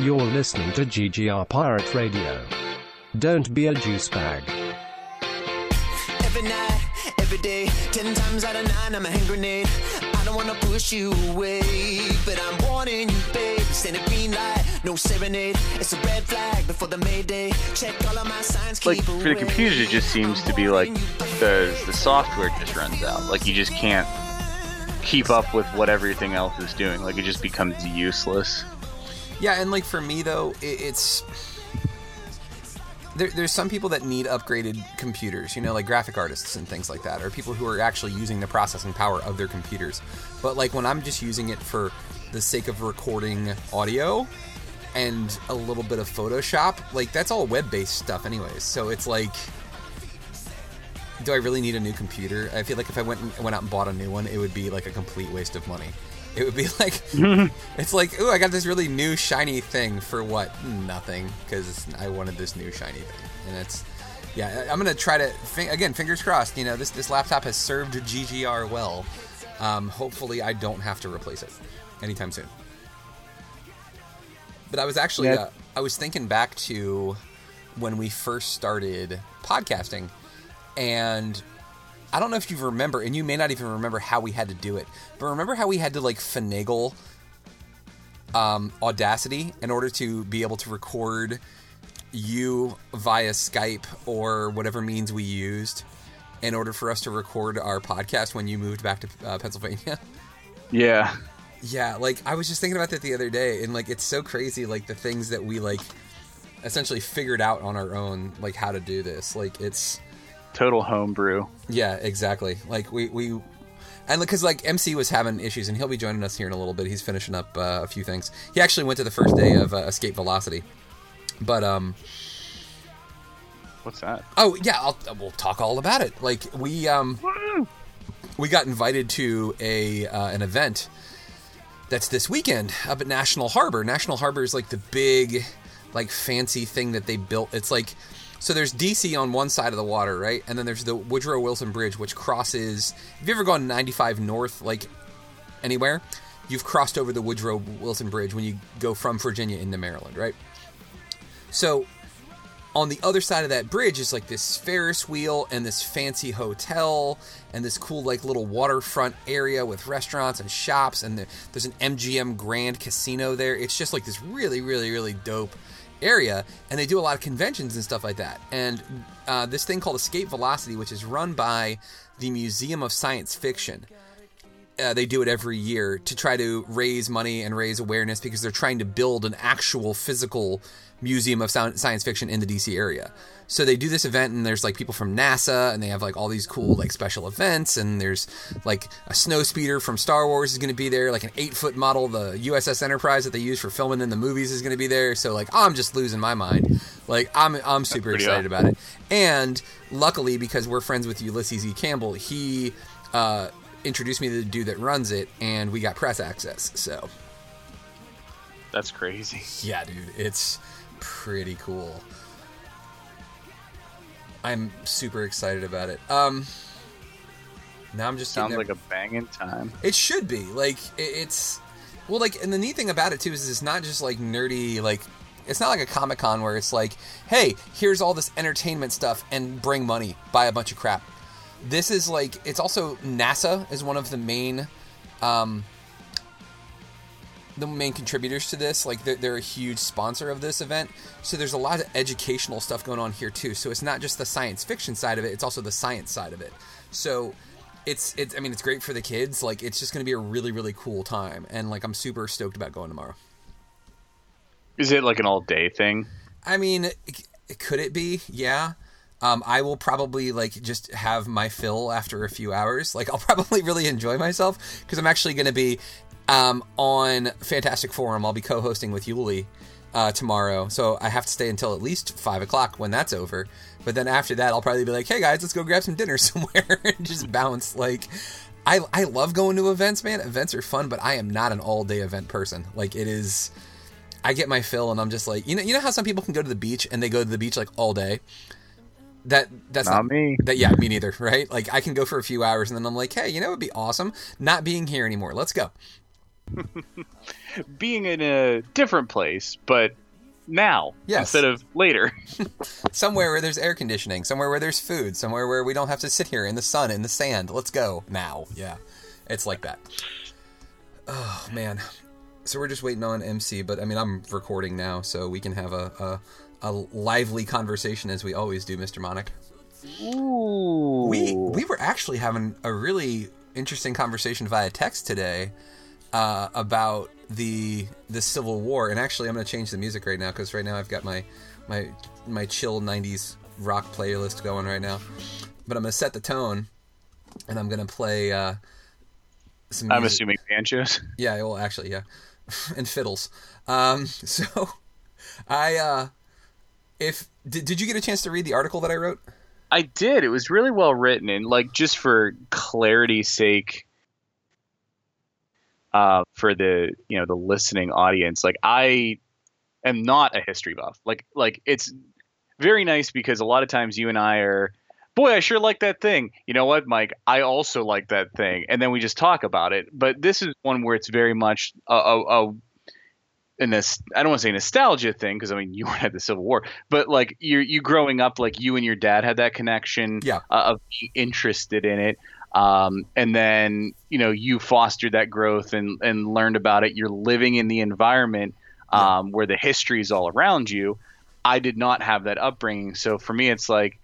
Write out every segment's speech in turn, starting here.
You're listening to GGR Pirate Radio. Don't be a juice bag. Every night, every day, ten times out of nine, I'm a hand grenade. I don't wanna push you away, but I'm warning you, babe. Stand a green light, no serenade. It's a red flag before the Mayday. Check all of my signs, like for the computer, it just seems to be like the the software just runs out. Like you just can't keep up with what everything else is doing. Like it just becomes useless. Yeah, and like for me though, it, it's there, there's some people that need upgraded computers, you know, like graphic artists and things like that, or people who are actually using the processing power of their computers. But like when I'm just using it for the sake of recording audio and a little bit of Photoshop, like that's all web-based stuff, anyways. So it's like. Do I really need a new computer? I feel like if I went and went out and bought a new one, it would be like a complete waste of money. It would be like it's like, ooh, I got this really new shiny thing for what? Nothing, because I wanted this new shiny thing, and it's yeah. I'm gonna try to again, fingers crossed. You know, this this laptop has served GGR well. Um, hopefully, I don't have to replace it anytime soon. But I was actually Yeah. uh, I was thinking back to when we first started podcasting, and I don't know if you remember, and you may not even remember how we had to do it, but remember how we had to like finagle um, Audacity in order to be able to record you via Skype or whatever means we used in order for us to record our podcast when you moved back to uh, Pennsylvania. Yeah. Yeah, like I was just thinking about that the other day, and like it's so crazy, like the things that we like essentially figured out on our own, like how to do this. Like it's Total homebrew. yeah, exactly. Like we we and because like MC was having issues, and he'll be joining us here in a little bit. He's finishing up uh, a few things. He actually went to the first day of uh, Escape Velocity, but um. What's that? Oh yeah, I'll, we'll talk all about it. Like we um, we got invited to a uh, an event that's this weekend up at National Harbor. National Harbor is like the big, like fancy thing that they built. It's like so there's DC on one side of the water, right, and then there's the Woodrow Wilson Bridge, which crosses. Have you ever gone 95 north, like anywhere? You've crossed over the Woodrow Wilson Bridge when you go from Virginia into Maryland, right? So on the other side of that bridge is like this Ferris wheel and this fancy hotel and this cool like little waterfront area with restaurants and shops and there, there's an MGM Grand Casino there. It's just like this really really really dope area and they do a lot of conventions and stuff like that. And uh, this thing called Escape Velocity, which is run by the Museum of Science Fiction uh, they do it every year to try to raise money and raise awareness because they're trying to build an actual physical museum of science fiction in the DC area. So they do this event and there's like people from NASA and they have like all these cool like special events and there's like a snow speeder from Star Wars is going to be there, like an eight foot model, the USS Enterprise that they use for filming in the movies is going to be there. So like I'm just losing my mind. Like I'm I'm super excited about it. And luckily because we're friends with Ulysses E. Campbell, he uh, introduced me to the dude that runs it, and we got press access. So That's crazy. yeah, dude, it's pretty cool. I'm super excited about it. Um, now I'm just Sounds like a banging time. it should be like it, it's well, like, and the neat thing about it too is it's not just like nerdy, like it's not like a Comic Con where it's like, hey, here's all this entertainment stuff and bring money, buy a bunch of crap. This is like it's also NASA is one of the main, um, the main contributors to this. Like they're, they're a huge sponsor of this event, so there's a lot of educational stuff going on here too. So it's not just the science fiction side of it; it's also the science side of it. So it's it's I mean it's great for the kids. Like it's just going to be a really really cool time, and like I'm super stoked about going tomorrow. Is it like an all day thing? I mean, it- could it be? Yeah. Um, I will probably like just have my fill after a few hours. Like I'll probably really enjoy myself because I'm actually going to be um, on Fantastic Forum. I'll be co-hosting with Yuli uh, tomorrow, so I have to stay until at least five o'clock when that's over. But then after that, I'll probably be like, "Hey guys, let's go grab some dinner somewhere and just bounce." Like, I I love going to events, man. Events are fun, but I am not an all day event person. Like it is. I get my fill, and I'm just like, you know, you know how some people can go to the beach and they go to the beach like all day. That that's Not me. That yeah, me neither. Right? Like I can go for a few hours, and then I'm like, hey, you know, it'd be awesome not being here anymore. Let's go. being in a different place, but now Yes. instead of later. Somewhere where there's air conditioning, somewhere where there's food, somewhere where we don't have to sit here in the sun, in the sand. Let's go now. Yeah, it's like that. Oh man. So we're just waiting on MC, but I mean I'm recording now, so we can have a a, a lively conversation as we always do, Mr. Monic. Ooh. We we were actually having a really interesting conversation via text today uh, about the the Civil War, and actually I'm going to change the music right now because right now I've got my my my chill '90s rock playlist going right now, but I'm going to set the tone, and I'm going to play uh, some. I'm assuming banjos. yeah, well, actually, yeah, and fiddles. Um, so, I uh, if did, did you get a chance to read the article that I wrote? I did. It was really well written, and like just for clarity's sake, uh, for the you know the listening audience, like I am not a history buff. Like like it's very nice because a lot of times you and I are, boy, I sure like that thing. You know what, Mike? I also like that thing, and then we just talk about it. But this is one where it's very much a. a, a and this I don't want to say nostalgia thing because I mean you weren't the Civil War, but like you you growing up, like you and your dad had that connection Yeah. uh, of being interested in it, um, and then you know you fostered that growth and and learned about it. You're living in the environment um, where the history is all around you. I did not have that upbringing, so for me, it's like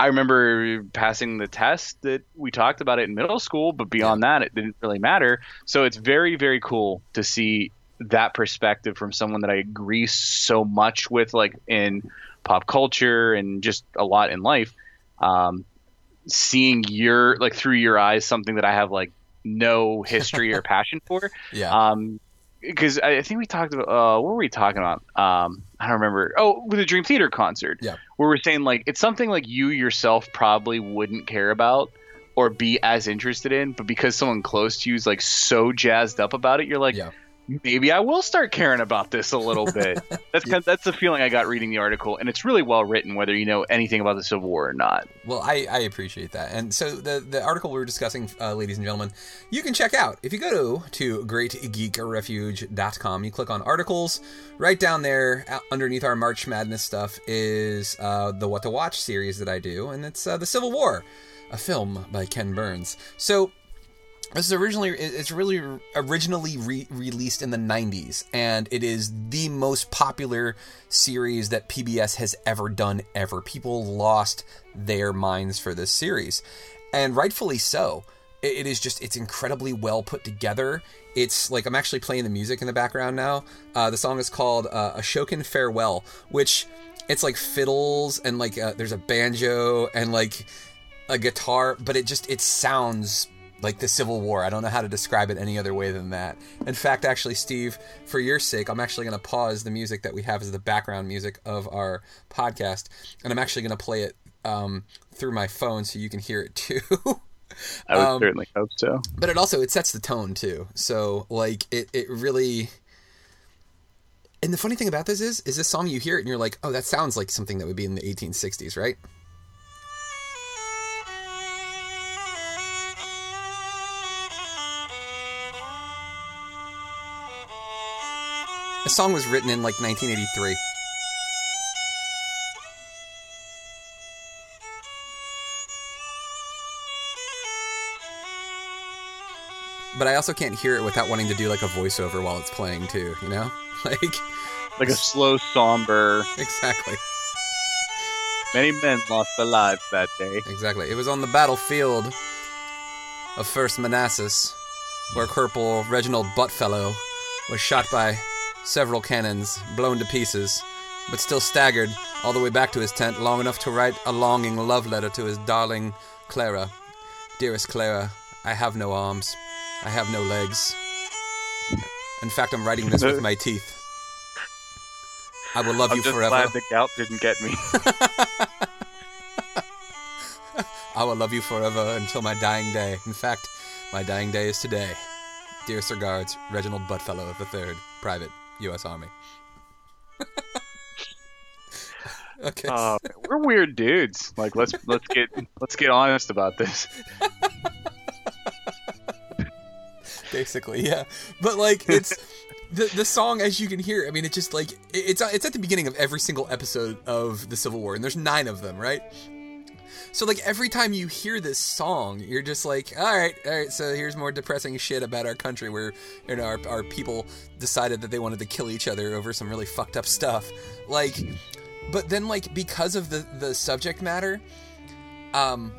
I remember passing the test that we talked about it in middle school, but beyond that, it didn't really matter. So it's very, very cool to see that perspective from someone that I agree so much with, like in pop culture and just a lot in life. Um, seeing your like through your eyes something that I have like no history or passion for. Yeah. Um, because I I think we talked about uh, what were we talking about? Um, I don't remember. Oh, with the Dream Theater concert. Yeah. Where we're saying like it's something like you yourself probably wouldn't care about or be as interested in, but because someone close to you is like so jazzed up about it, you're like, yeah. Maybe I will start caring about this a little bit. that's kind of, that's the feeling I got reading the article, and it's really well written, whether you know anything about the Civil War or not. Well, I, I appreciate that. And so the, the article we were discussing, uh, ladies and gentlemen, you can check out. If you go to to greatgeekrefuge.com, you click on articles. Right down there, underneath our March Madness stuff, is uh, the What to Watch series that I do, and it's uh, The Civil War, a film by Ken Burns. So this is originally it's really originally re- released in the 90s and it is the most popular series that PBS has ever done ever. People lost their minds for this series and rightfully so. It is just it's incredibly well put together. It's like I'm actually playing the music in the background now. Uh, the song is called uh, "Ashokan Farewell," which it's like fiddles and like uh, there's a banjo and like a guitar, but it just it sounds like the Civil War. I don't know how to describe it any other way than that. In fact, actually, Steve, for your sake, I'm actually going to pause the music that we have as the background music of our podcast, and I'm actually going to play it um, through my phone so you can hear it too. I would Um, certainly hope so. but it also it sets the tone too. So like it it really. And the funny thing about this is, is this song you hear it and you're like, oh, that sounds like something that would be in the 1860s, right? The song was written in like 1983. But I also can't hear it without wanting to do like a voiceover while it's playing too, you know? Like Like a slow, somber. exactly. Many men lost their lives that day. Exactly. It was on the battlefield of First Manassas where Corporal Reginald Buttfellow was shot by several cannons, blown to pieces, but still staggered all the way back to his tent long enough to write a longing love letter to his darling Clara. Dearest Clara, I have no arms. I have no legs. In fact, I'm writing this with my teeth. I will love I'm you just forever. glad the gout didn't get me. I will love you forever until my dying day. In fact, my dying day is today. Dearest regards, Reginald Buttfellow III, Private, U.S. Army. okay. Uh, we're weird dudes. Like let's let's get let's get honest about this. basically, yeah. But like it's the the song as you can hear. I mean, it just like it's it's at the beginning of every single episode of the Civil War, and there's nine of them, right? So like every time you hear this song, you're just like, all right, all right. So here's more depressing shit about our country, where you know our, our people decided that they wanted to kill each other over some really fucked up stuff. Like, but then like because of the the subject matter, um,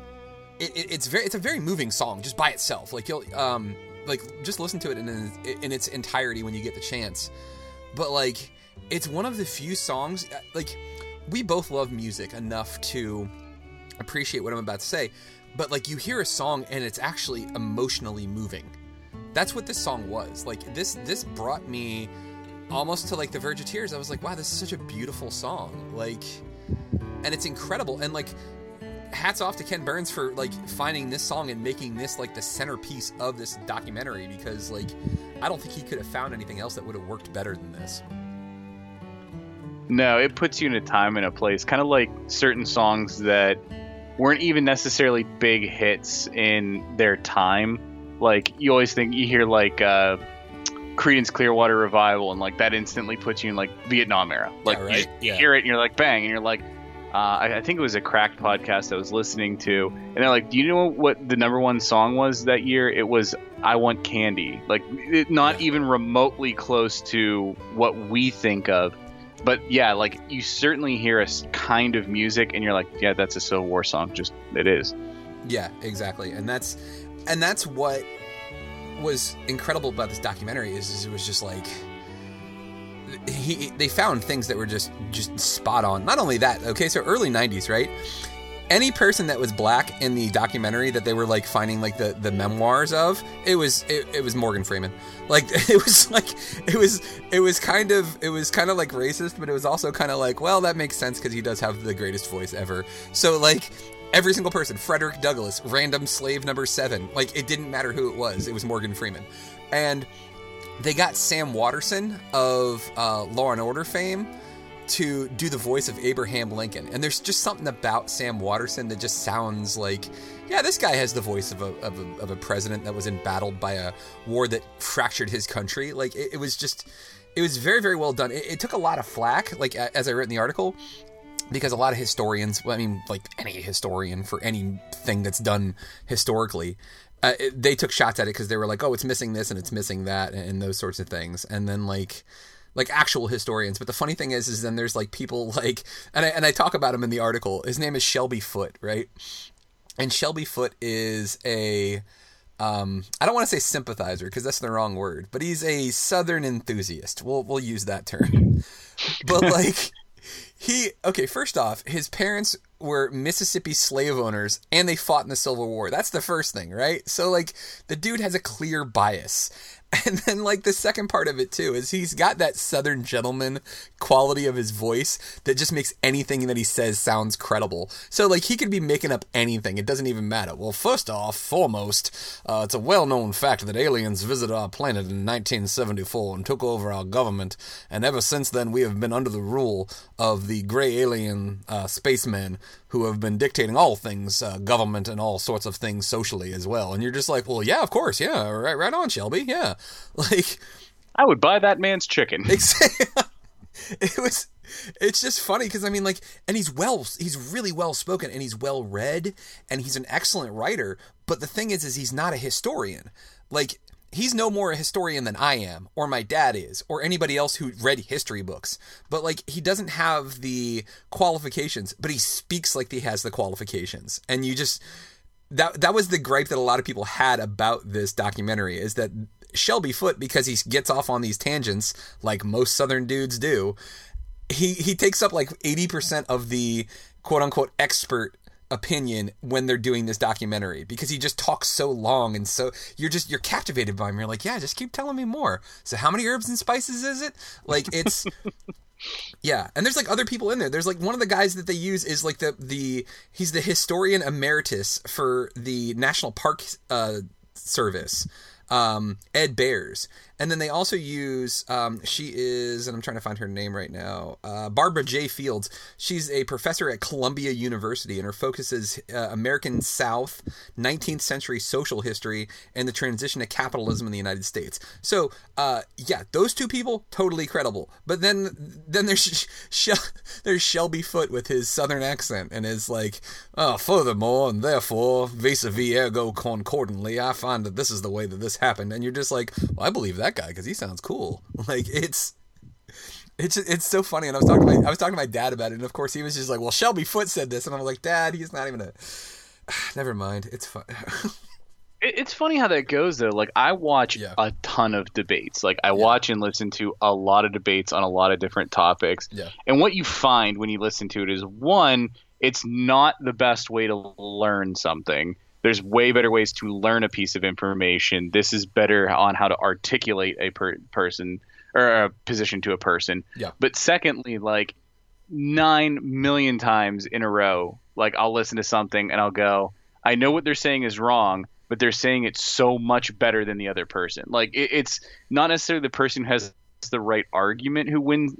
it, it, it's very it's a very moving song just by itself. Like you'll um like just listen to it in in its entirety when you get the chance. But like it's one of the few songs like we both love music enough to appreciate what I'm about to say, but like you hear a song and it's actually emotionally moving. That's what this song was. Like this this brought me almost to like the verge of tears. I was like, wow, this is such a beautiful song. Like and it's incredible and like hats off to Ken Burns for like finding this song and making this like the centerpiece of this documentary because like I don't think he could have found anything else that would have worked better than this. No, it puts you in a time and a place, kind of like certain songs that weren't even necessarily big hits in their time. Like you always think you hear like uh, Creedence Clearwater Revival, and like that instantly puts you in like Vietnam era. Like Yeah, you, right? you Yeah. hear it and you're like bang, and you're like. Uh, I, I think it was a cracked podcast I was listening to, and they're like, "Do you know what the number one song was that year? It was I Want Candy. Like, it, not Yeah. even remotely close to what we think of but yeah, like you certainly hear a kind of music, and you're like, yeah, that's a Civil War song. Just it is. Yeah, exactly. And that's and that's what was incredible about this documentary is, is it was just like he they found things that were just just spot on. Not only that, okay, so early 90s, right? Any person that was black in the documentary that they were like finding like the the memoirs of, it was it, it was Morgan Freeman. Like it was like it was it was kind of it was kind of like racist, but it was also kind of like, well, that makes sense cuz he does have the greatest voice ever. So like every single person, Frederick Douglass, random slave number 7, like it didn't matter who it was. It was Morgan Freeman. And they got Sam Waterston of uh, Law and Order fame to do the voice of Abraham Lincoln. And there's just something about Sam Waterston that just sounds like, yeah, this guy has the voice of a, of a, of a president that was embattled by a war that fractured his country. Like, it, it was just, it was very, very well done. It, it took a lot of flack, like, as I wrote in the article, because a lot of historians, well, I mean, like any historian for anything that's done historically, uh, it- they took shots at it because they were like, "Oh, it's missing this and it's missing that," and, those sorts of things. And then like, like actual historians. But the funny thing is, is then there's like people like, and I and I talk about him in the article. His name is Shelby Foote, right? And Shelby Foote is a um, I don't want to say sympathizer because that's the wrong word, but he's a Southern enthusiast. We'll we'll use that term. but like he okay, first off, his parents were Mississippi slave owners and they fought in the Civil War. That's the first thing, right? So like the dude has a clear bias. And then like the second part of it too is he's got that southern gentleman quality of his voice that just makes anything that he says sounds credible. So like he could be making up anything. It doesn't even matter. Well, first off, foremost, uh, it's a well-known fact that aliens visited our planet in 1974 and took over our government, and ever since then we have been under the rule of the gray alien uh, spacemen who have been dictating all things uh, government and all sorts of things socially as well. And you're just like, well, yeah, of course, yeah, right, right on, Shelby, yeah, like. I would buy that man's chicken. it was it's just funny because i mean like and he's well he's really well spoken and he's well read and he's an excellent writer but the thing is is he's not a historian like he's no more a historian than i am or my dad is or anybody else who read history books. But like he doesn't have the qualifications but he speaks like he has the qualifications. And you just that that was the gripe that a lot of people had about this documentary is that Shelby Foote because he gets off on these tangents like most southern dudes do he he takes up like 80% of the quote unquote expert opinion when they're doing this documentary because he just talks so long and so you're just you're captivated by him you're like yeah just keep telling me more so how many herbs and spices is it like it's yeah, and there's like other people in there. There's like one of the guys that they use is like the the he's the historian emeritus for the National Park uh, Service. Um, Ed Bearss, and then they also use um, she is, and I'm trying to find her name right now, uh, Barbara J. Fields. She's a professor at Columbia University, and her focus is uh, American South, 19th century social history, and the transition to capitalism in the United States. So, uh, yeah, those two people totally credible. But then, then there's there's Shelby Foote with his southern accent and is like, oh, furthermore and therefore, vis-a-vis ergo concordantly, I find that this is the way that this happened, and you're just like, well, I believe that guy because he sounds cool. Like it's. It's it's so funny, and I was talking to my I was talking to my dad about it, and of course he was just like, "Well, Shelby Foote said this," and I'm like, "Dad, he's not even a." Never mind, it's fun. It's funny how that goes though. Like I watch Yeah. a ton of debates. Like I watch and listen to a lot of debates on a lot of different topics. Yeah. And what you find when you listen to it is one, it's not the best way to learn something. There's way better ways to learn a piece of information. This is better on how to articulate a per- person or a position to a person. Yeah. But secondly, like nine million times in a row, like I'll listen to something and I'll go, I know what they're saying is wrong, but they're saying it so much better than the other person. Like it, it's not necessarily the person who has the right argument who wins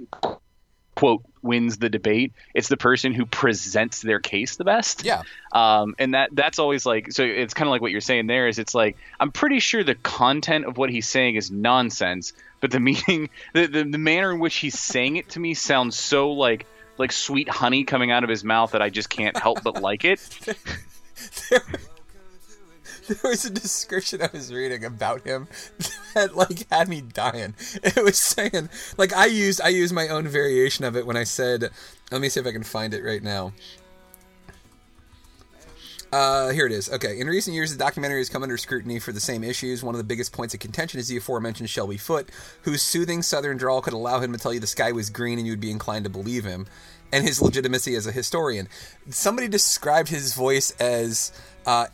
quote wins the debate. It's the person who presents their case the best. yeah, Um, and that that's always like so it's kind of like what you're saying there is it's like I'm pretty sure the content of what he's saying is nonsense, but the meaning the, the the manner in which he's saying it to me sounds so like like sweet honey coming out of his mouth that I just can't help but like it. there was a description I was reading about him that like had me dying. It was saying like I used I used my own variation of it when I said let me see if I can find it right now. Uh, here it is. Okay. In recent years, the documentary has come under scrutiny for the same issues. One of the biggest points of contention is the aforementioned Shelby Foote, whose soothing southern drawl could allow him to tell you the sky was green and you would be inclined to believe him, and his legitimacy as a historian. Somebody described his voice as uh,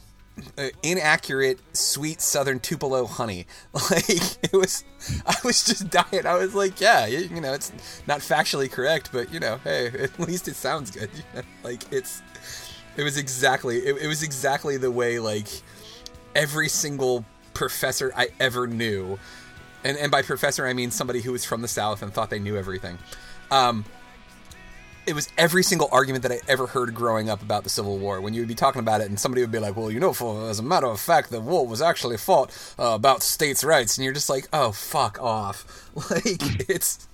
inaccurate, sweet Southern Tupelo honey. Like it was, I was just dying. I was like, yeah, you, you know, it's not factually correct, but you know, hey, at least it sounds good. You know? Like it's, it was exactly, it, it was exactly the way like every single professor I ever knew, and and by professor I mean somebody who was from the South and thought they knew everything. Um, it was every single argument that I ever heard growing up about the Civil War. When you would be talking about it, and somebody would be like, "Well, you know, for as a matter of fact, the war was actually fought uh, about states' rights," and you're just like, "Oh, fuck off!" Like it's.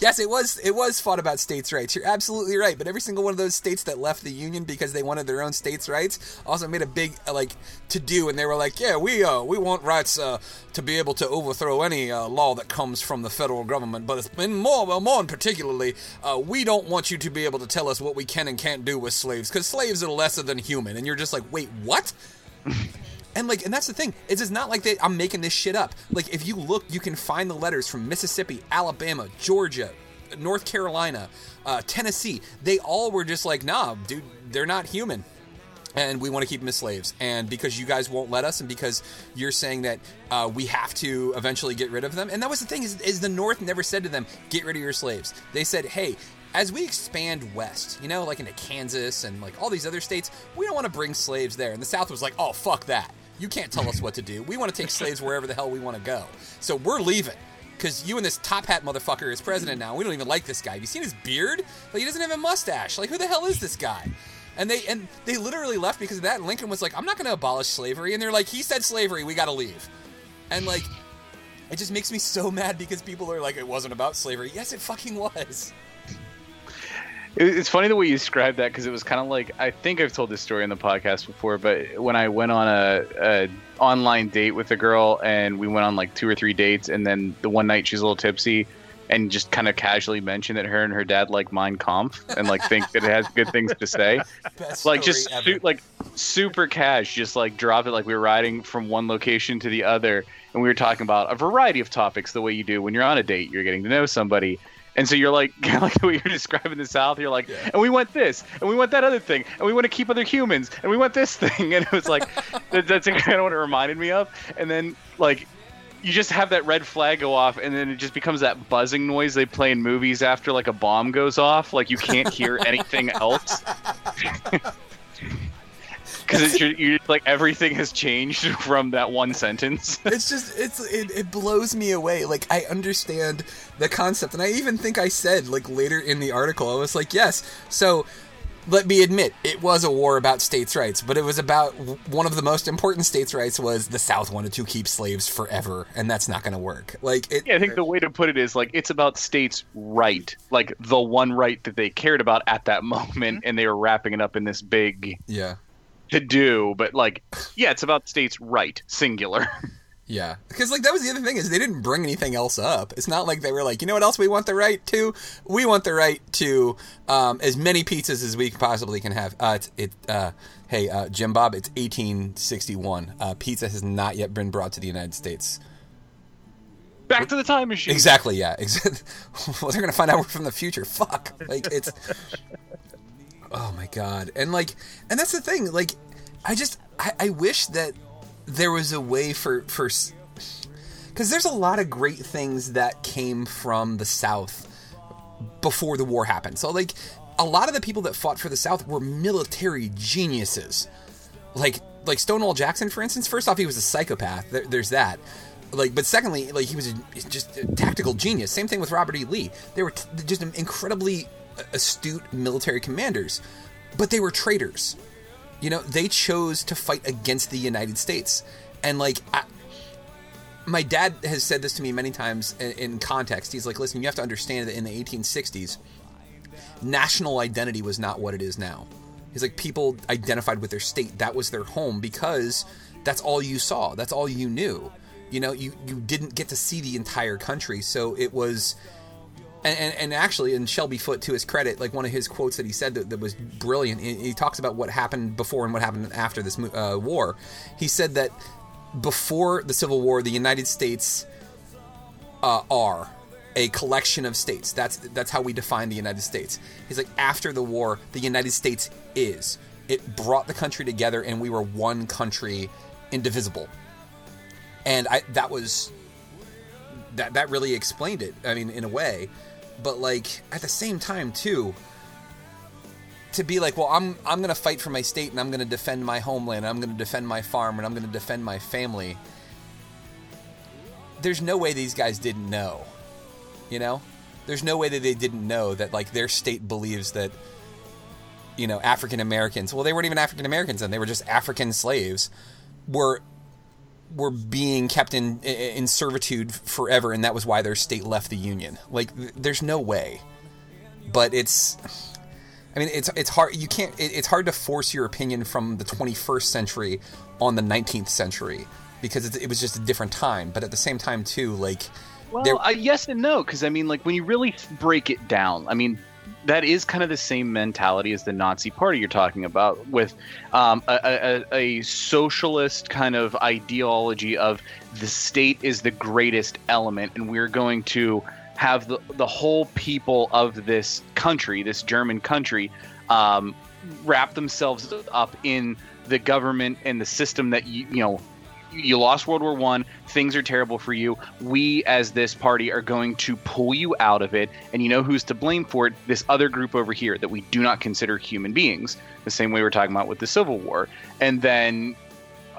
Yes, it was. It was fought about states' rights. You're absolutely right. But every single one of those states that left the union because they wanted their own states' rights also made a big uh, like to do, and they were like, "Yeah, we uh we want rights uh, to be able to overthrow any uh, law that comes from the federal government. But been more, well, more and particularly, uh, we don't want you to be able to tell us what we can and can't do with slaves because slaves are lesser than human." And you're just like, "Wait, what?" And like, and that's the thing. Is it's not like they, I'm making this shit up. Like, if you look, you can find the letters from Mississippi, Alabama, Georgia, North Carolina, uh, Tennessee. They all were just like, nah, dude, they're not human, and we want to keep them as slaves. And because you guys won't let us, and because you're saying that uh, we have to eventually get rid of them, and that was the thing is, is the North never said to them, get rid of your slaves. They said, hey. As we expand west, you know, like into Kansas and like all these other states, we don't want to bring slaves there. And the South was like, oh, fuck that. You can't tell us what to do. We want to take slaves wherever the hell we want to go. So we're leaving. Because you and this top hat motherfucker is president now. We don't even like this guy. Have you seen his beard? Like he doesn't have a mustache. Like who the hell is this guy? And they and they literally left because of that. Lincoln was like, I'm not going to abolish slavery. And they're like, he said slavery. We got to leave. And like, it just makes me so mad because people are like, it wasn't about slavery. Yes, it fucking was. It- It's funny the way you described that because it was kind of like I think I've told this story on the podcast before, but when I went on a, a online date with a girl and we went on like two or three dates, and then the one night she's a little tipsy and just kind of casually mentioned that her and her dad like Mein Kampf and like think that it has good things to say, Best like just su- like super cash, just like drop it like we were riding from one location to the other, and we were talking about a variety of topics the way you do when you're on a date, you're getting to know somebody. And so you're like, kind of like the way you're describing the South. You're like, and we want this, and we want that other thing, and we want to keep other humans, and we want this thing. And it was like, that, that's kind of what it reminded me of. And then like, you just have that red flag go off, and then it just becomes that buzzing noise they play in movies after like a bomb goes off. Like you can't hear anything else. Because you're, you're like everything has changed from that one sentence. it's just it's it, it blows me away. Like i understand the concept and i even think i said like later in the article i was like yes. So let me admit it was a war about states rights but it was about one of the most important states rights was the south wanted to keep slaves forever and that's not going to work. Like it Yeah, I think the way to put it is like it's about states' right, like the one right that they cared about at that moment, mm-hmm. and they were wrapping it up in this big yeah to do. But like, yeah, it's about states' right, singular. Yeah, because like that was the other thing is they didn't bring anything else up. It's not like they were like, you know what else we want the right to? We want the right to um, as many pizzas as we possibly can have. Uh, it's, it, uh, hey, uh, Jim Bob, it's 1861. Uh, pizza has not yet been brought to the United States. Back to the time machine. Exactly. Yeah. Well, they're gonna find out we're from the future. Fuck. Like it's. Oh my god. And like, and that's the thing. Like, I just, I, I wish that there was a way for for, because there's a lot of great things that came from the South before the war happened. So like, a lot of the people that fought for the South were military geniuses. Like like Stonewall Jackson, for instance. First off, he was a psychopath. There, there's that. Like, but secondly, like he was a, just a tactical genius. Same thing with Robert E. Lee. They were t- just incredibly astute military commanders, but they were traitors. You know, they chose to fight against the United States, and like. I, my dad has said this to me many times in, in context. He's like, "Listen, you have to understand that in the 1860s, national identity was not what it is now. He's like people identified with their state. That was their home because that's all you saw. That's all you knew. You know, you you didn't get to see the entire country. So it was and, and, and actually, in Shelby Foote, to his credit, like one of his quotes that he said that, that was brilliant. He, he talks about what happened before and what happened after this uh, war. He said that before the Civil War, the United States uh, are a collection of states. That's that's how we define the United States. He's like after the war, the United States is. It brought the country together, and we were one country, indivisible. And I that was that that really explained it. I mean, in a way, but like at the same time too. To be like, well, I'm I'm gonna fight for my state and I'm gonna defend my homeland. And I'm gonna defend my farm and I'm gonna defend my family. There's no way these guys didn't know you know there's no way that they didn't know that like their state believes that you know african americans well they weren't even african americans then they were just african slaves were were being kept in in servitude forever and that was why their state left the union like there's no way but it's I mean, it's it's hard. You can't. it's hard to force your opinion from the 21st century on the 19th century because it, it was just a different time. But at the same time, too, like well, uh, yes and no, because I mean, like when you really break it down, I mean, that is kind of the same mentality as the Nazi Party you're talking about, with um, a, a, a, socialist kind of ideology of the state is the greatest element, and we're going to have the the whole people of this country, this German country, um, wrap themselves up in the government and the system that you you know you lost World War One. Things are terrible for you. We, as this party, are going to pull you out of it. And you know who's to blame for it? This other group over here that we do not consider human beings, the same way we're talking about with the Civil War. And then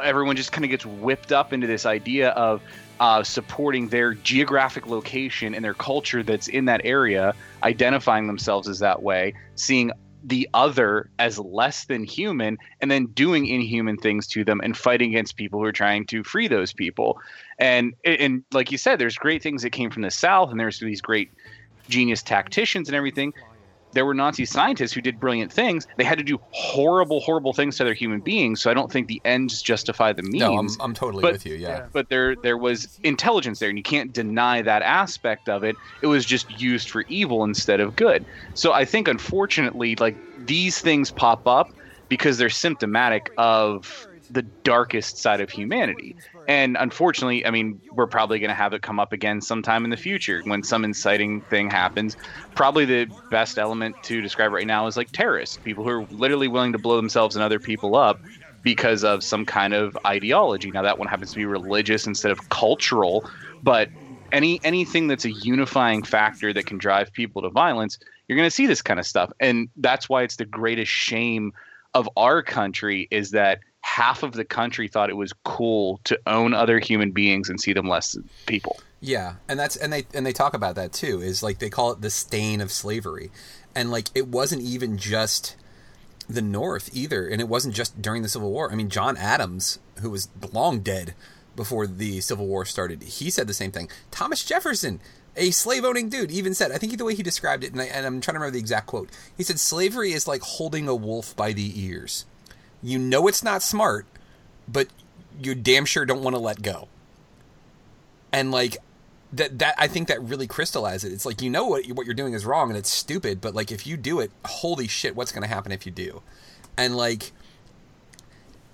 everyone just kind of gets whipped up into this idea of uh, supporting their geographic location and their culture that's in that area, identifying themselves as that way, seeing the other as less than human and then doing inhuman things to them and fighting against people who are trying to free those people. And and like you said there's great things that came from the south and there's these great genius tacticians and everything there were Nazi scientists who did brilliant things. They had to do horrible, horrible things to other human beings. So I don't think the ends justify the means. No, I'm, I'm totally but, with you. Yeah. But there, there was intelligence there, and you can't deny that aspect of it. It was just used for evil instead of good. So I think, unfortunately, like these things pop up because they're symptomatic of the darkest side of humanity. And unfortunately, I mean, we're probably going to have it come up again sometime in the future when some inciting thing happens. Probably the best element to describe right now is like terrorists, people who are literally willing to blow themselves and other people up because of some kind of ideology. Now that one happens to be religious instead of cultural, but any anything that's a unifying factor that can drive people to violence, you're going to see this kind of stuff. And that's why it's the greatest shame of our country is that half of the country thought it was cool to own other human beings and see them less than people. Yeah, and that's and they and they talk about that too. Is like they call it the stain of slavery, and like it wasn't even just the North either, and it wasn't just during the Civil War. I mean, John Adams, who was long dead before the Civil War started, he said the same thing. Thomas Jefferson, a slave owning dude, even said, I think the way he described it, and, I, and I'm trying to remember the exact quote. He said, "Slavery is like holding a wolf by the ears. You know it's not smart, but you damn sure don't want to let go." And like that that I think that really crystallizes it. It's like you know what what you're doing is wrong and it's stupid, but like if you do it, holy shit, what's going to happen if you do? And like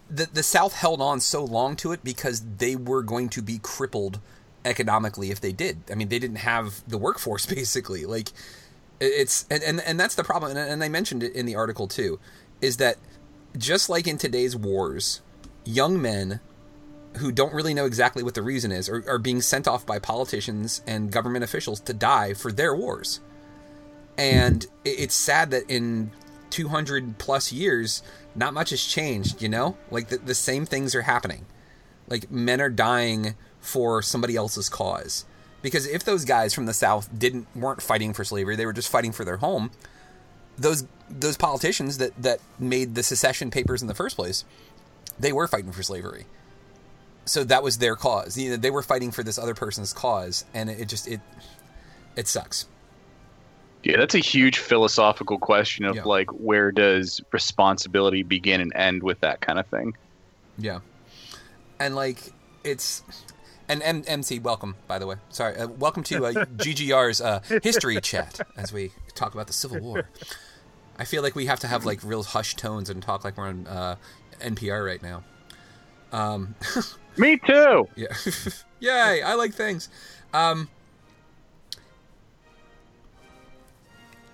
the the South held on so long to it because they were going to be crippled economically if they did. I mean, they didn't have the workforce basically. Like it's and and, and that's the problem. And, and I mentioned it in the article too, is that just like in today's wars, young men who don't really know exactly what the reason is are, are being sent off by politicians and government officials to die for their wars. And it's sad that in 200 plus years, not much has changed, you know? Like the, the same things are happening. Like men are dying for somebody else's cause. Because if those guys from the South didn't weren't fighting for slavery, they were just fighting for their home. Those those politicians that, that made the secession papers in the first place, they were fighting for slavery so that was their cause. You know, they were fighting for this other person's cause, and it, just it it sucks. Yeah, that's a huge philosophical question of Yeah. like where does responsibility begin and end with that kind of thing. Yeah, and like it's and M- MC, welcome by the way. Sorry, uh, welcome to uh, GGR's uh, history chat as we talk about the Civil War. I feel like we have to have like real hushed tones and talk like we're on uh, NPR right now. Um, Me too. Yeah. Yay, I like things. Um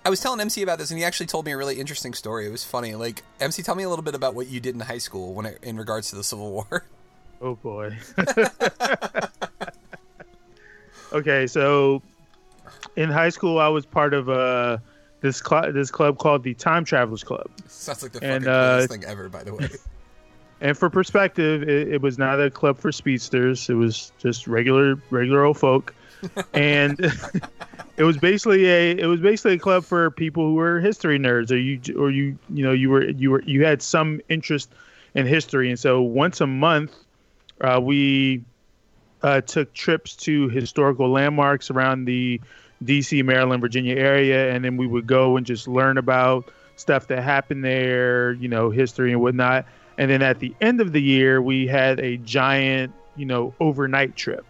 I was telling MC about this and he actually told me a really interesting story. It was funny. Like, MC, tell me a little bit about what you did in high school when it, in regards to the Civil War. Oh boy. okay, so in high school, I was part of uh, this cl- this club called the Time Travelers Club. Sounds like the And, fucking uh, thing ever, by the way. And for perspective, it, it was not a club for speedsters. It was just regular regular old folk, and it was basically a it was basically a club for people who were history nerds, or you or you you know you were you were you had some interest in history. And so once a month, uh, we uh, took trips to historical landmarks around the D.C., Maryland, Virginia area, and then we would go and just learn about stuff that happened there, you know, history and whatnot. And then at the end of the year, we had a giant, you know, overnight trip.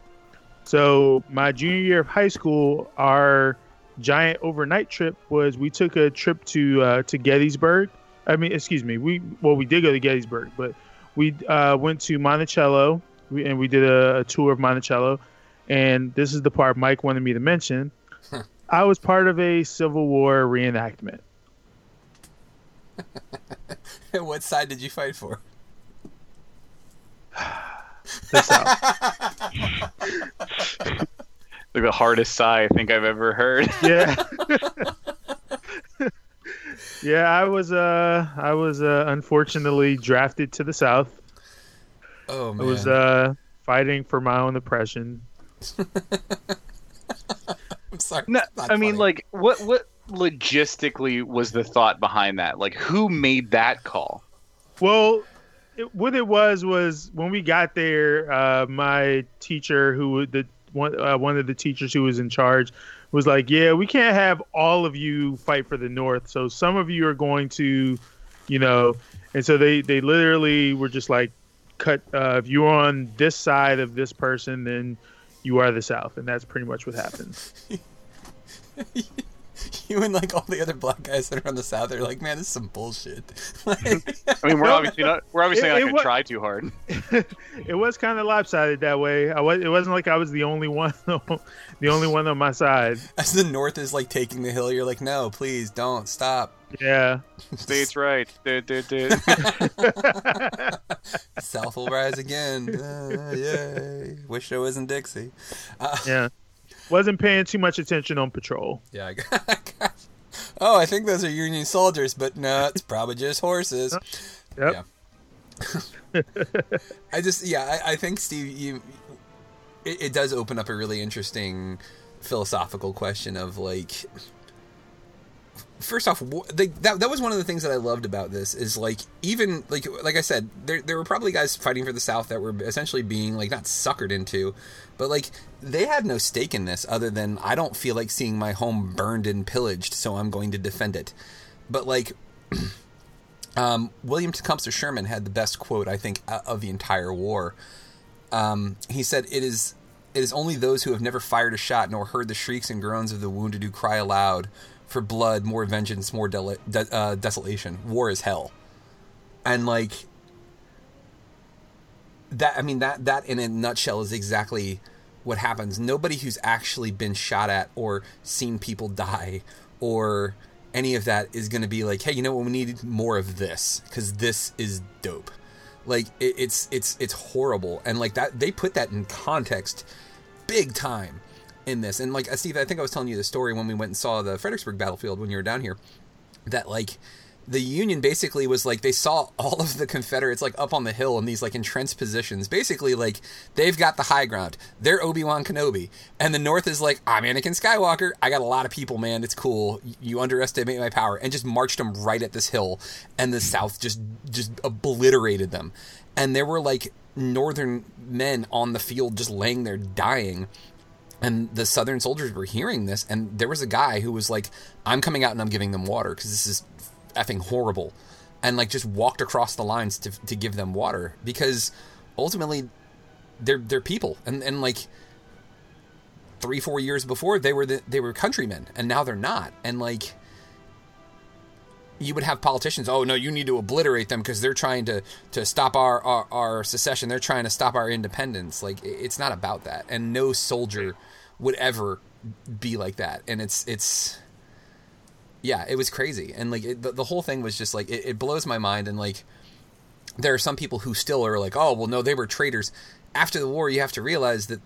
So my junior year of high school, our giant overnight trip was we took a trip to uh, to Gettysburg. I mean, excuse me, we well we did go to Gettysburg, but we uh, went to Monticello and we did a, a tour of Monticello. And this is the part Mike wanted me to mention. I was part of a Civil War reenactment. what side did you fight for? The South. Like the hardest sigh I think I've ever heard. yeah. yeah, I was uh I was uh unfortunately drafted to the south. Oh man. I was uh fighting for my own oppression. I'm sorry. No, it's not I mean, like, what what logistically was the thought behind that? Like, who made that call? Well, it, what it was was when we got there, uh, my teacher, who the one uh, one of the teachers who was in charge, was like, "Yeah, we can't have all of you fight for the North. So some of you are going to, you know." And so they they literally were just like, "Cut. Uh, if you're on this side of this person, then you are the South." And that's pretty much what happened. you and like all the other black guys that are on the south are like, man, this is some bullshit. Like, I mean, we're obviously not we're obviously It- not it going wa- to try too hard. it was kind of lopsided that way. I was. It wasn't like I was the only one, the only one on my side. as the north is like taking the hill, you're like, no, please don't stop. Yeah. States right. Dude, dude, dude. South will rise again. Uh, yay! Wish I was in Dixie. Uh, Yeah. Wasn't paying too much attention on patrol. yeah, I got, I got- oh, I think those are Union soldiers, but no, it's probably just horses. Yep. Yeah. I just, yeah, I, I think Steve, you, it, it does open up a really interesting philosophical question of like, first off, they, that that was one of the things that I loved about this is like even like like I said, there there were probably guys fighting for the South that were essentially being like not suckered into, but like they had no stake in this other than I don't feel like seeing my home burned and pillaged, so I'm going to defend it. But like. Um, William Tecumseh Sherman had the best quote, I think, of the entire war. Um, he said, "It is, it is only those who have never fired a shot nor heard the shrieks and groans of the wounded who cry aloud for blood, more vengeance, more del- de- uh, desolation. War is hell." And like that, I mean that that in a nutshell is exactly what happens. Nobody who's actually been shot at or seen people die or any of that is going to be like, hey, you know what? We need more of this because this is dope. Like it, it's it's it's horrible, and like that they put that in context, big time, in this. And like uh, Steve, I think I was telling you the story when we went and saw the Fredericksburg battlefield when you were down here, that like the Union basically was like they saw all of the Confederates like up on the hill in these like entrenched positions. Basically, like they've got the high ground. They're Obi Wan Kenobi, and the North is like I'm Anakin Skywalker. I got a lot of people, man. It's cool. You underestimate my power, and just marched them right at this hill. And the South just just obliterated them. And there were like Northern men on the field just laying there dying and the southern soldiers were hearing this and there was a guy who was like i'm coming out and i'm giving them water because this is effing horrible and like just walked across the lines to, to give them water because ultimately they're they're people. And and like three four years before they were the, they were countrymen and now they're not. And like you would have politicians oh no you need to obliterate them because they're trying to to stop our, our our secession. They're trying to stop our independence. Like it's not about that. And no soldier would ever be like that. And it's it's yeah it was crazy. And like it, the, the whole thing was just like it, it blows my mind. And like there are some people who still are like oh well no they were traitors. After the war you have to realize that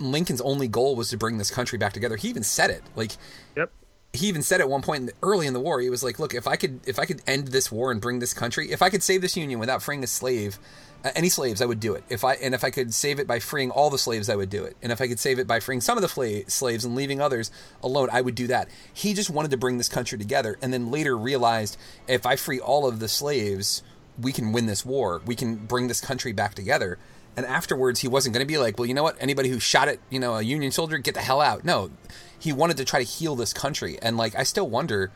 lincoln's only goal was to bring this country back together. He even said it. Like Yep. he even said at one point in the, early in the war he was like look if i could if i could end this war and bring this country if i could save this union without freeing a slave Uh, any slaves i would do it if i and if i could save it by freeing all the slaves i would do it and if i could save it by freeing some of the fla- slaves and leaving others alone i would do that he just wanted to bring this country together and then later realized if i free all of the slaves we can win this war we can bring this country back together and afterwards, he wasn't going to be like, well, you know what? Anybody who shot at, you know, a Union soldier, get the hell out. No, he wanted to try to heal this country. And, like, I still wonder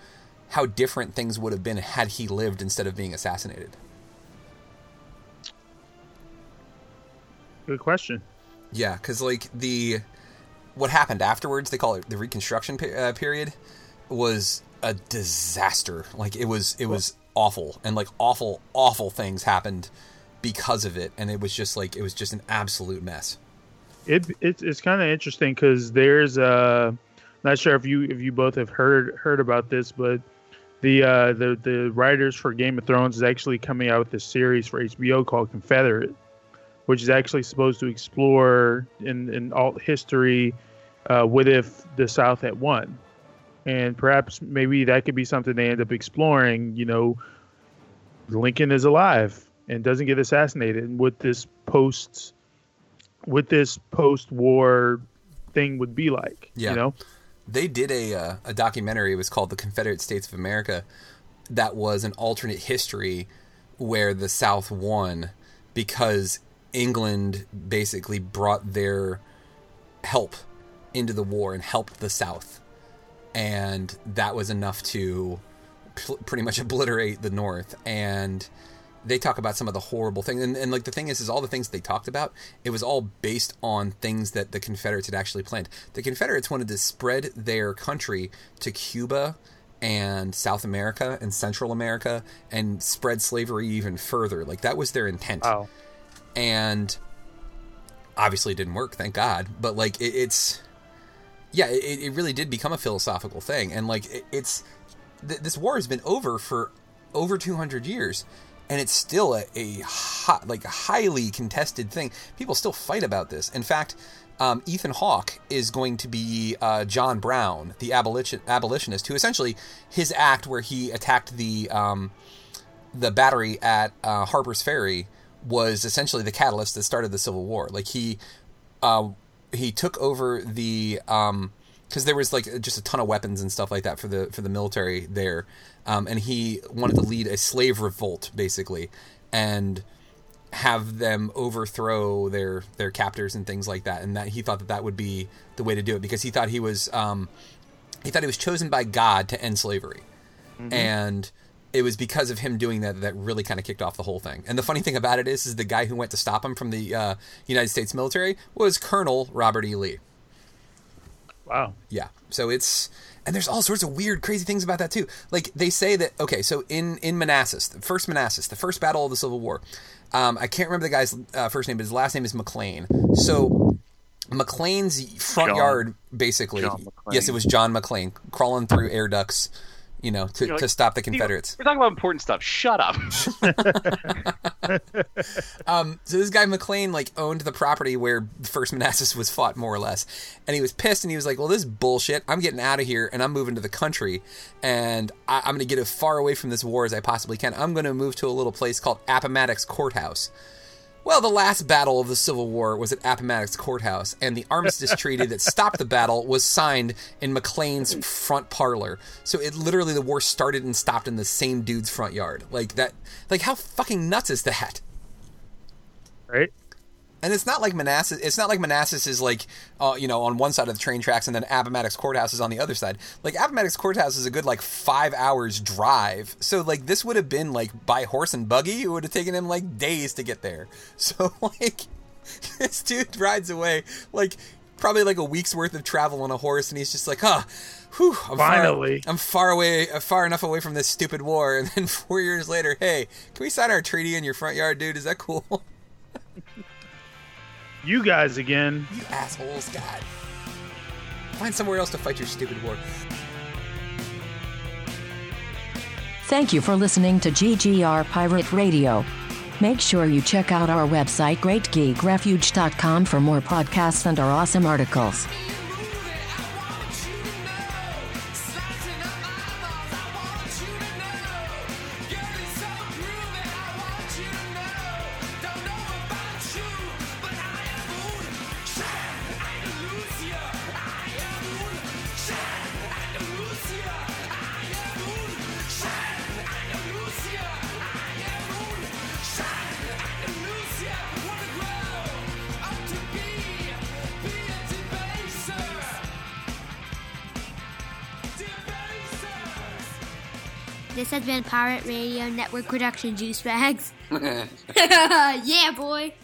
how different things would have been had he lived instead of being assassinated. Good question. Yeah, because, like, the. What happened afterwards, they call it the Reconstruction pe- uh, period, was a disaster. Like, it was, it was awful. And, like, awful, awful things happened because of it. And it was just, like, it was just an absolute mess. It, it it's kind of interesting because there's uh not sure if you if you both have heard heard about this, but the uh the the writers for Game of Thrones is actually coming out with this series for HBO called Confederate, which is actually supposed to explore in in alt history, uh, what if the South had won, and perhaps maybe that could be something they end up exploring. You know, Lincoln is alive and doesn't get assassinated, and what this post what this post-war thing would be like. Yeah. You know, they did a uh, a documentary. It was called "The Confederate States of America." That was an alternate history where the South won because England basically brought their help into the war and helped the South, and that was enough to pl- pretty much obliterate the North. And they talk about some of the horrible things and, and like the thing is is all the things they talked about it was all based on things that the confederates had actually planned the confederates wanted to spread their country to cuba and south america and central america and spread slavery even further like that was their intent wow. And obviously it didn't work thank god but like it, it's yeah it, it really did become a philosophical thing and like it, it's th- this war has been over for over 200 years and it's still a, a hot, like a highly contested thing. People still fight about this. In fact um, Ethan Hawke is going to be uh, John Brown, the abolition, abolitionist, who essentially his act where he attacked the um, the battery at uh, Harper's Ferry was essentially the catalyst that started the Civil War. Like he uh, he took over the because there was like just a ton of weapons and stuff like that for the for the military there, um, and he wanted to lead a slave revolt basically, and have them overthrow their their captors and things like that, and that he thought that that would be the way to do it because he thought he was um, he thought he was chosen by God to end slavery, and it was because of him doing that that really kind of kicked off the whole thing. And the funny thing about it is, is the guy who went to stop him from the uh, United States military was Colonel Robert E. Lee. Wow. Yeah. So it's and there's all sorts of weird, crazy things about that too. Like they say that okay, so in in Manassas, the first Manassas, the first battle of the Civil War. Um, I can't remember the guy's uh, first name, but his last name is McLean. So McLean's front John. yard, basically. John. Yes, it was John McLean crawling through air ducts, you know, to, like, to stop the Confederates. We're talking about important stuff. Shut up. Um, so this guy McLean like owned the property where the first Manassas was fought, more or less, and he was pissed and he was like, "Well, this is bullshit. I'm getting out of here and I'm moving to the country, and I- I'm going to get as far away from this war as I possibly can. I'm going to move to a little place called Appomattox Courthouse." Well, the last battle of the Civil War was at Appomattox Courthouse, and the armistice treaty that stopped the battle was signed in McLean's front parlor. So it literally the war started and stopped in the same dude's front yard. Like that. Like how fucking nuts is that? Right. And it's not like Manassas. It's not like Manassas is like, uh, you know, on one side of the train tracks, and then Appomattox Courthouse is on the other side. Like Appomattox Courthouse is a good like five hours drive. So like this would have been like by horse and buggy. It would have taken him like days to get there. So like, this dude rides away like probably like a week's worth of travel on a horse, and he's just like, huh. Whew, I'm Finally. far, I'm far away, uh, far enough away from this stupid war. And then four years later, hey, can we sign our treaty in your front yard, dude? Is that cool? You guys again. You assholes, God. Find somewhere else to fight your stupid war. Thank you for listening to GGR Pirate Radio. Make sure you check out our website greatgeekrefuge.com for more podcasts and our awesome articles. Pirate Radio Network production, Juice Bags. yeah, boy.